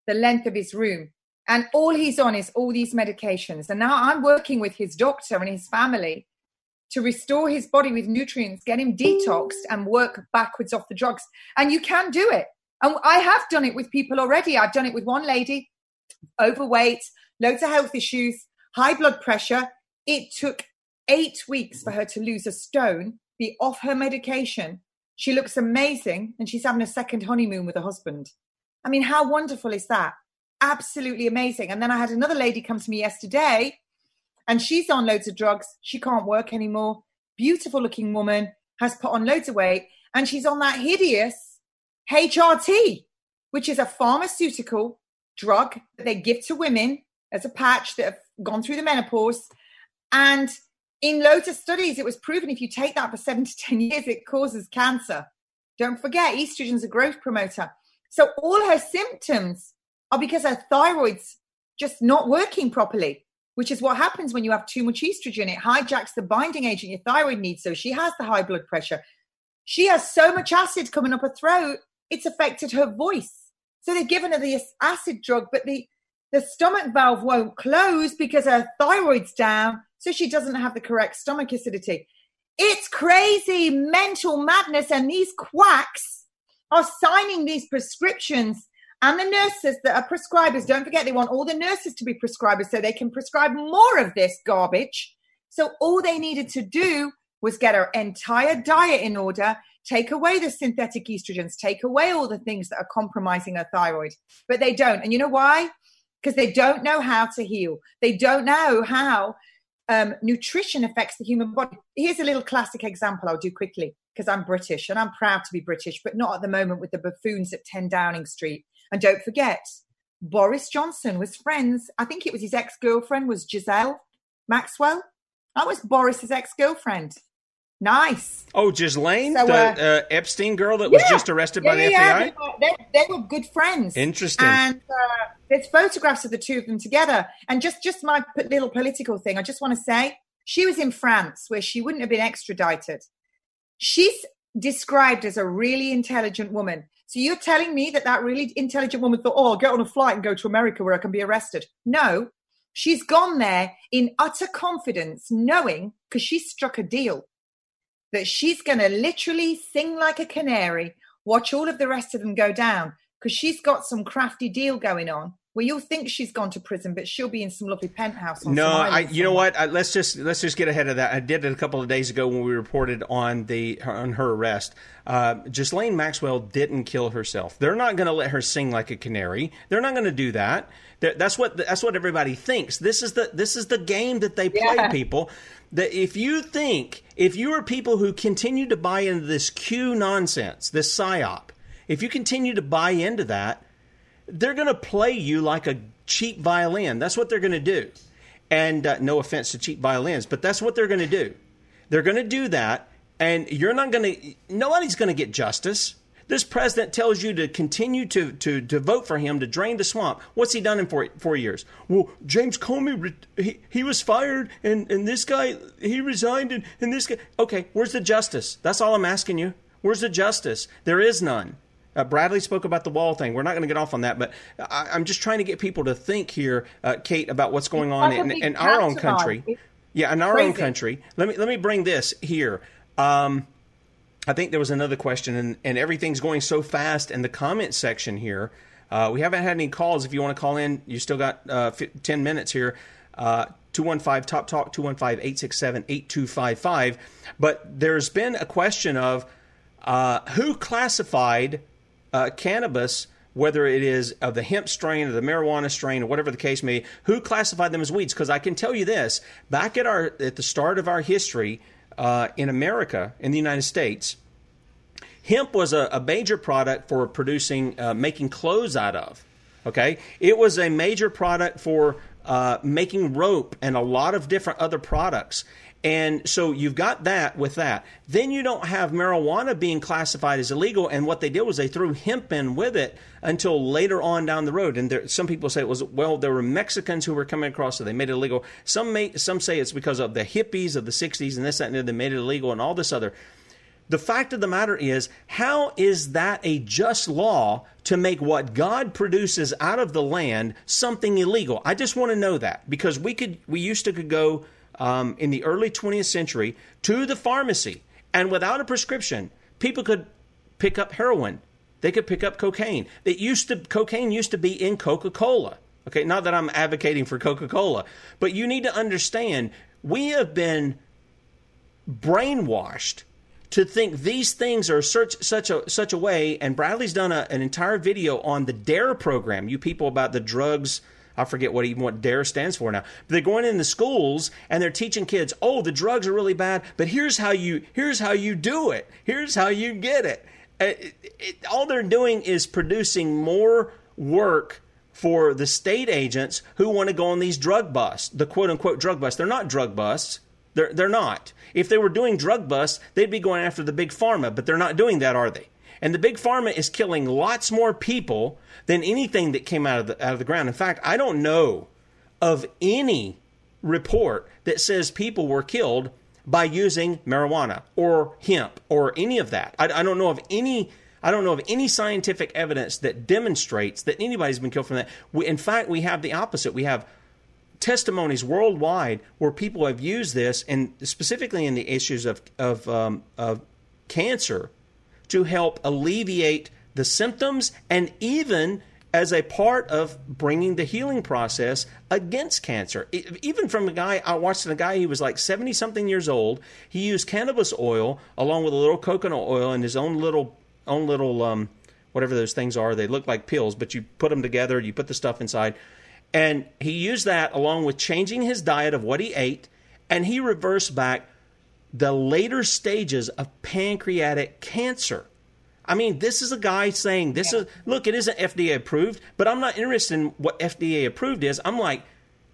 the length of his room. And all he's on is all these medications. And now I'm working with his doctor and his family to restore his body with nutrients, get him detoxed, and work backwards off the drugs. And you can do it. And I have done it with people already. I've done it with one lady, overweight, loads of health issues, high blood pressure. It took eight weeks for her to lose a stone, be off her medication. She looks amazing, and she's having a second honeymoon with her husband. I mean, how wonderful is that? Absolutely amazing. And then I had another lady come to me yesterday, and she's on loads of drugs. She can't work anymore. Beautiful looking woman, has put on loads of weight, and she's on that hideous HRT, which is a pharmaceutical drug that they give to women as a patch that have gone through the menopause. And in loads of studies, it was proven if you take that for seven to 10 years, it causes cancer. Don't forget, estrogen's a growth promoter. So all her symptoms are because her thyroid's just not working properly, which is what happens when you have too much estrogen. It hijacks the binding agent your thyroid needs. So she has the high blood pressure. She has so much acid coming up her throat, it's affected her voice. So they've given her this acid drug, but the, the stomach valve won't close because her thyroid's down so she doesn't have the correct stomach acidity. It's crazy mental madness, and these quacks are signing these prescriptions. And the nurses that are prescribers, don't forget, they want all the nurses to be prescribers so they can prescribe more of this garbage. So all they needed to do was get her entire diet in order, take away the synthetic estrogens, take away all the things that are compromising her thyroid. But they don't. And you know why? Because they don't know how to heal. They don't know how um, nutrition affects the human body. Here's a little classic example I'll do quickly because I'm British and I'm proud to be British, but not at the moment with the buffoons at 10 Downing Street. And don't forget, Boris Johnson was friends. I think it was his ex girlfriend, was Ghislaine Maxwell. That was Boris's ex girlfriend. Nice. Oh, Ghislaine, so, uh, the uh, Epstein girl that was just arrested yeah, by the yeah, FBI? They, they, were good friends. Interesting. And uh, there's photographs of the two of them together. And just, just my little political thing, I just want to say she was in France where she wouldn't have been extradited. She's described as a really intelligent woman. So you're telling me that that really intelligent woman thought, oh, I'll get on a flight and go to America where I can be arrested? No, she's gone there in utter confidence, knowing because she struck a deal that she's going to literally sing like a canary, watch all of the rest of them go down because she's got some crafty deal going on well, you'll think she's gone to prison, but she'll be in some lovely penthouse. no, I, you know what? I, let's just let's just get ahead of that. I did it a couple of days ago when we reported on the on her arrest. Uh, Ghislaine Maxwell didn't kill herself. They're not going to let her sing like a canary. They're not going to do that. They're, that's what that's what everybody thinks. This is the this is the game that they play. Yeah. People that if you think if you are people who continue to buy into this Q nonsense, this psyop, if you continue to buy into that they're going to play you like a cheap violin. That's what they're going to do. And uh, no offense to cheap violins, but that's what they're going to do. They're going to do that, and you're not going to, nobody's going to get justice. This president tells you to continue to, to, to vote for him to drain the swamp. What's he done in four, four years? Well, James Comey, he, he was fired, and, and this guy, he resigned, and, and this guy. Okay, where's the justice? That's all I'm asking you. Where's the justice? There is none. Uh, Bradley spoke about the wall thing. We're not going to get off on that, but I, am just trying to get people to think here, uh, Kate, about what's going on in, in our own country. Yeah, in our Crazy. own country. Let me let me bring this here. Um, I think there was another question, and, and everything's going so fast in the comment section here. Uh, we haven't had any calls. If you want to call in, you still got uh, 10 minutes here. Uh, 215 Top Talk, 215 867 8255. But there's been a question of uh, who classified uh, cannabis, whether it is of the hemp strain or the marijuana strain or whatever the case may be, who classified them as weeds? Because I can tell you this: back at our at the start of our history uh, in America, in the United States, hemp was a, a major product for producing, uh, making clothes out of. Okay, it was a major product for uh, making rope and a lot of different other products. And so you've got that with that. Then you don't have marijuana being classified as illegal. And what they did was they threw hemp in with it until later on down the road. And there, some people say it was well, there were Mexicans who were coming across, so they made it illegal. Some may, some say it's because of the hippies of the '60s and this that and they made it illegal and all this other. The fact of the matter is, how is that a just law to make what God produces out of the land something illegal? I just want to know that because we could we used to could go um, in the early 20th century to the pharmacy, and without a prescription, people could pick up heroin. They could pick up cocaine. It used to cocaine used to be in Coca Cola. Okay, not that I'm advocating for Coca Cola, but you need to understand we have been brainwashed to think these things are such such a such a way. And Bradley's done a, an entire video on the Dare program. You people about the drugs I forget what even what DARE stands for now. But they're going in the schools and they're teaching kids, oh, the drugs are really bad, but here's how you here's how you do it. Here's how you get it. Uh, it, it. all they're doing is producing more work for the state agents who want to go on these drug busts, the quote unquote drug busts. They're not drug busts. They're, they're not. If they were doing drug busts, they'd be going after the big pharma, but they're not doing that, are they? And the big pharma is killing lots more people than anything that came out of the, out of the ground. In fact, I don't know of any report that says people were killed by using marijuana or hemp or any of that. I, I, don't know of any. I don't know of any scientific evidence that demonstrates that anybody's been killed from that. We, in fact, we have the opposite. We have testimonies worldwide where people have used this, and specifically in the issues of of, um, of cancer, to help alleviate the symptoms and even as a part of bringing the healing process against cancer. Even from a guy, I watched a guy, he was like 70 something years old. He used cannabis oil along with a little coconut oil and his own little, own little, um, whatever those things are. They look like pills, but you put them together, you put the stuff inside. And he used that along with changing his diet of what he ate, and he reversed back the later stages of pancreatic cancer. I mean, this is a guy saying this yeah. is look, it isn't FDA approved, but I'm not interested in what FDA approved is. I'm like,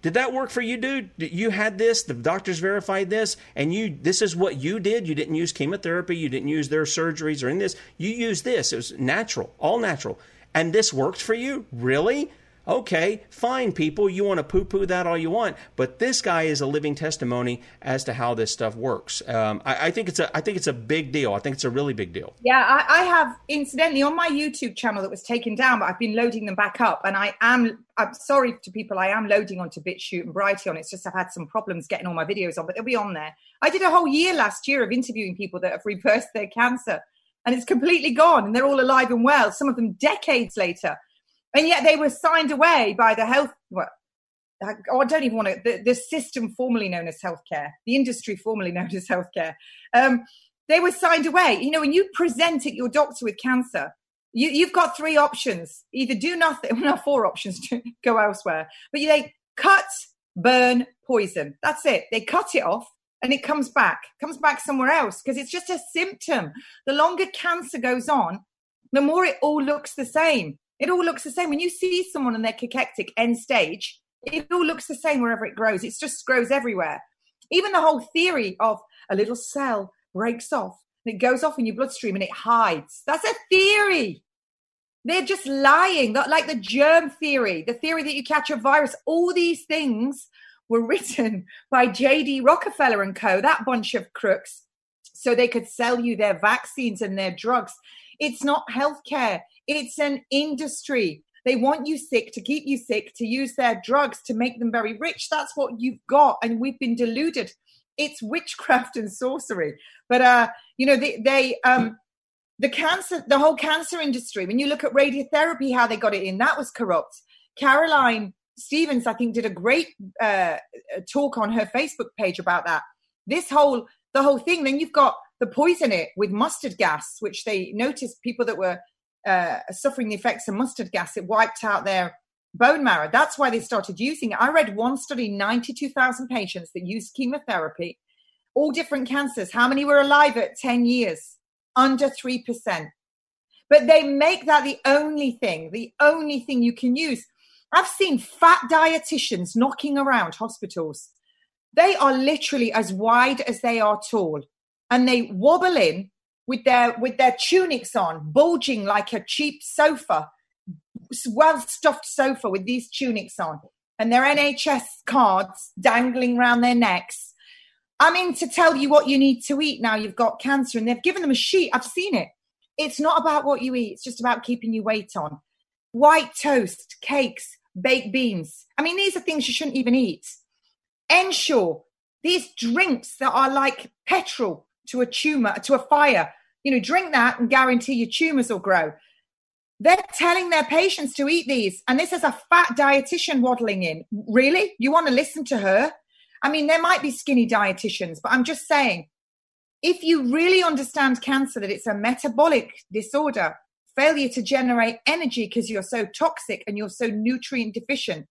did that work for you, dude? You had this, the doctors verified this, and you this is what you did. You didn't use chemotherapy, you didn't use their surgeries or in this. You used this. It was natural, all natural. And this worked for you? Really? Okay, fine, people. You want to poo poo that all you want, but this guy is a living testimony as to how this stuff works. Um, I, I, think it's a, I think it's a big deal. I think it's a really big deal. Yeah, I, I, have incidentally on my YouTube channel that was taken down, but I've been loading them back up, and I am. I'm sorry to people. I am loading onto BitChute and Brighteon. It's just I've had some problems getting all my videos on, but they'll be on there. I did a whole year last year of interviewing people that have reversed their cancer, and it's completely gone, and they're all alive and well. Some of them decades later and yet they were signed away by the health. Well, oh, I don't even want to. The, the, system formerly known as healthcare, the industry formerly known as healthcare. Um, they were signed away. You know, when you present at your doctor with cancer, you, have got three options: either do nothing, well, four options to go elsewhere. But they cut, burn, poison. That's it. They cut it off, and it comes back, comes back somewhere else because it's just a symptom. The longer cancer goes on, the more it all looks the same. It all looks the same. When you see someone and they're cachectic end stage, it all looks the same wherever it grows. It just grows everywhere. Even the whole theory of a little cell breaks off and it goes off in your bloodstream and it hides. That's a theory. They're just lying. Like the germ theory, the theory that you catch a virus. All these things were written by J.D. Rockefeller and co., that bunch of crooks, so they could sell you their vaccines and their drugs. It's not healthcare. It's an industry. They want you sick to keep you sick, to use their drugs to make them very rich. That's what you've got. And we've been deluded. It's witchcraft and sorcery. But, uh, you know, they, they, um, the cancer, the whole cancer industry, when you look at radiotherapy, how they got it in, that was corrupt. Caroline Stevens, I think, did a great uh, talk on her Facebook page about that. This whole, the whole thing. Then you've got the poison it with mustard gas, which they noticed people that were uh, suffering the effects of mustard gas, it wiped out their bone marrow. That's why they started using it. I read one study 92,000 patients that used chemotherapy, all different cancers. How many were alive at 10 years? Under 3%. But they make that the only thing, the only thing you can use. I've seen fat dietitians knocking around hospitals. They are literally as wide as they are tall, and they wobble in with their with their tunics on, bulging like a cheap sofa, well stuffed sofa with these tunics on, and their NHS cards dangling around their necks. I'm in to tell you what you need to eat now you've got cancer, and they've given them a sheet. I've seen it. It's not about what you eat, it's just about keeping your weight on. White toast, cakes, baked beans. I mean, these are things you shouldn't even eat. Ensure these drinks that are like petrol to a tumor, to a fire. You know, drink that and guarantee your tumors will grow. They're telling their patients to eat these. And this is a fat dietitian waddling in. Really? You want to listen to her? I mean, there might be skinny dietitians, but I'm just saying, if you really understand cancer, that it's a metabolic disorder, failure to generate energy because you're so toxic and you're so nutrient deficient.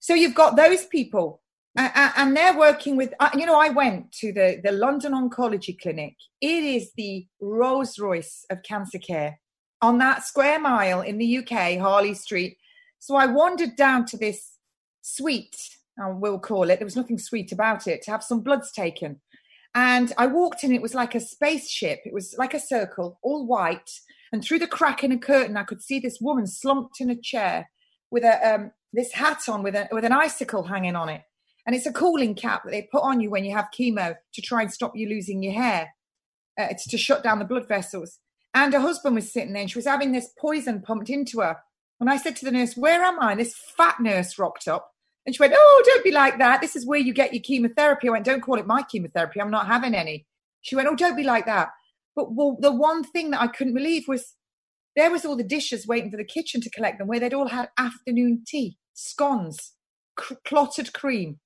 So you've got those people and they're working with uh, you know i went to the the london oncology clinic. It is the rolls royce of cancer care on that square mile in the uk harley street. So i wandered down to this suite I will call it. There was nothing sweet about it to have some bloods taken. And i walked in it was like a spaceship. It was like a circle all white. And through the crack in a curtain i could see this woman slumped in a chair with a um, this hat on with a with an icicle hanging on it and it's a cooling cap that they put on you when you have chemo to try and stop you losing your hair. Uh, it's to shut down the blood vessels. And her husband was sitting there and she was having this poison pumped into her. And I said to the nurse, Where am I? And this fat nurse rocked up and she went, Oh, don't be like that. This is where you get your chemotherapy. I went, Don't call it my chemotherapy. I'm not having any. She went, Oh, don't be like that. But well, the one thing that I couldn't believe was there was all the dishes waiting for the kitchen to collect them, where they'd all had afternoon tea, scones, cr- clotted cream,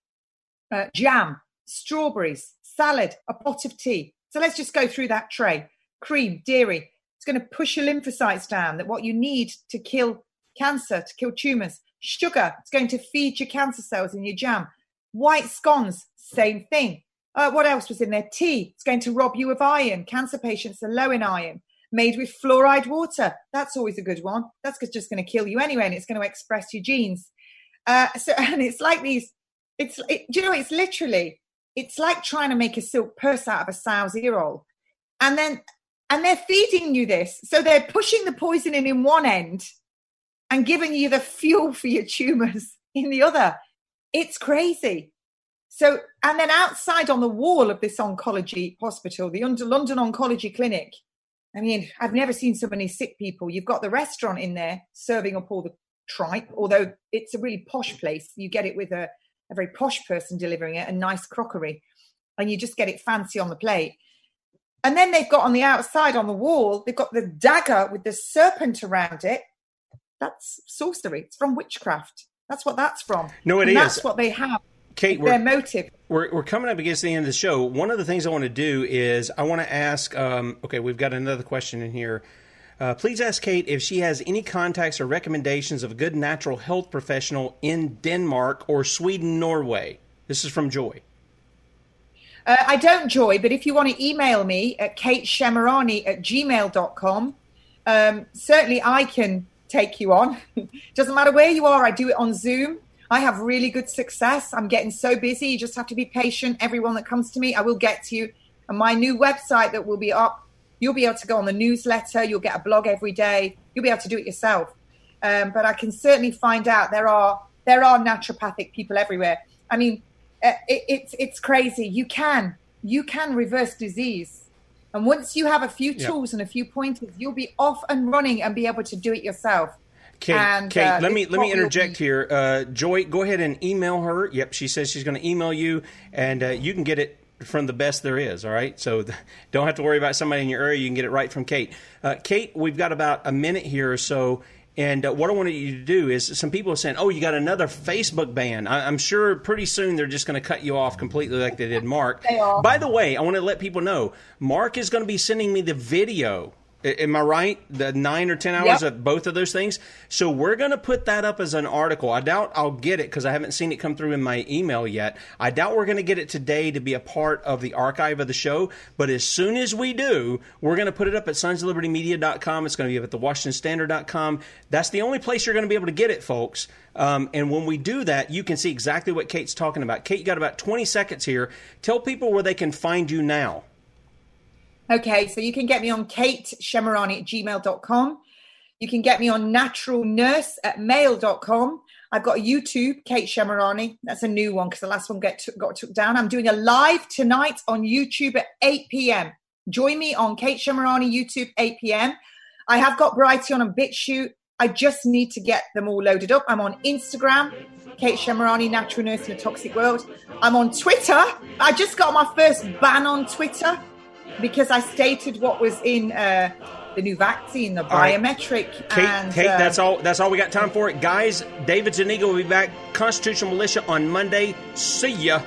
uh, jam, strawberries, salad, a pot of tea. So let's just go through that tray. Cream, dairy. It's going to push your lymphocytes down. That what you need to kill cancer, to kill tumors. Sugar. It's going to feed your cancer cells in your jam. White scones. Same thing. Uh, what else was in there? Tea. It's going to rob you of iron. Cancer patients are low in iron. Made with fluoride water. That's always a good one. That's just going to kill you anyway, and it's going to express your genes. Uh, so, and it's like these it's, it, you know, it's literally, it's like trying to make a silk purse out of a sow's ear roll. And then, and they're feeding you this. So they're pushing the poison in in one end and giving you the fuel for your tumors in the other. It's crazy. So, and then outside on the wall of this oncology hospital, the London Oncology Clinic, I mean, I've never seen so many sick people. You've got the restaurant in there serving up all the tripe, although it's a really posh place. You get it with a a very posh person delivering it and nice crockery, and you just get it fancy on the plate. And then they've got on the outside on the wall, they've got the dagger with the serpent around it. That's sorcery. It's from witchcraft. That's what that's from. No, it and is. That's what they have. Kate, their motive. We're, we're coming up against the end of the show. One of the things I want to do is I want to ask. Um, okay, we've got another question in here. Uh, please ask Kate if she has any contacts or recommendations of a good natural health professional in Denmark or Sweden, Norway. This is from Joy. Uh, I don't, Joy, but if you want to email me at kateshemirani at gmail.com, um, certainly I can take you on. Doesn't matter where you are, I do it on Zoom. I have really good success. I'm getting so busy. You just have to be patient. Everyone that comes to me, I will get to you. And my new website that will be up You'll be able to go on the newsletter. You'll get a blog every day. You'll be able to do it yourself. Um, but I can certainly find out there are there are naturopathic people everywhere. I mean, uh, it, it's it's crazy. You can you can reverse disease, and once you have a few tools and a few pointers, you'll be off and running and be able to do it yourself. Kate, and, Kate, uh, let me let me interject here. Uh, Joy, go ahead and email her. Yep, she says she's going to email you, and uh, you can get it from the best there is. All right, so don't have to worry about somebody in your area. You can get it right from Kate. Uh, Kate, we've got about a minute here or so. And uh, what I wanted you to do is some people are saying, oh, you got another Facebook ban. I- am sure pretty soon they're just going to cut you off completely like they did Mark. They are. By the way, I want to let people know Mark is going to be sending me the video Am I right? The nine or ten hours Yep. of both of those things. So we're going to put that up as an article. I doubt I'll get it because I haven't seen it come through in my email yet. I doubt we're going to get it today to be a part of the archive of the show. But as soon as we do, we're going to put it up at sonsoflibertymedia.com. It's going to be up at the WashingtonStandard.com. That's the only place you're going to be able to get it, folks. Um, and when we do that, you can see exactly what Kate's talking about. Kate, you got about 20 seconds here. Tell people where they can find you now. Okay, so you can get me on kateshemirani at gmail.com. You can get me on naturalnurse at mail.com. I've got a YouTube, Kate Shemirani. That's a new one because the last one get took got took down. I'm doing a live tonight on YouTube at 8 p.m. Join me on Kate Shemirani YouTube, 8 p.m. I have got Brighteon a BitChute. I just need to get them all loaded up. I'm on Instagram, Kate Shemirani, Natural Nurse in a Toxic World. I'm on Twitter. I just got my first ban on Twitter because I stated what was in uh, the new vaccine, the right. biometric. Kate, and, Kate, uh, that's all. That's all we got time for. It, guys. David Zaniga will be back. Constitutional Militia on Monday. See ya.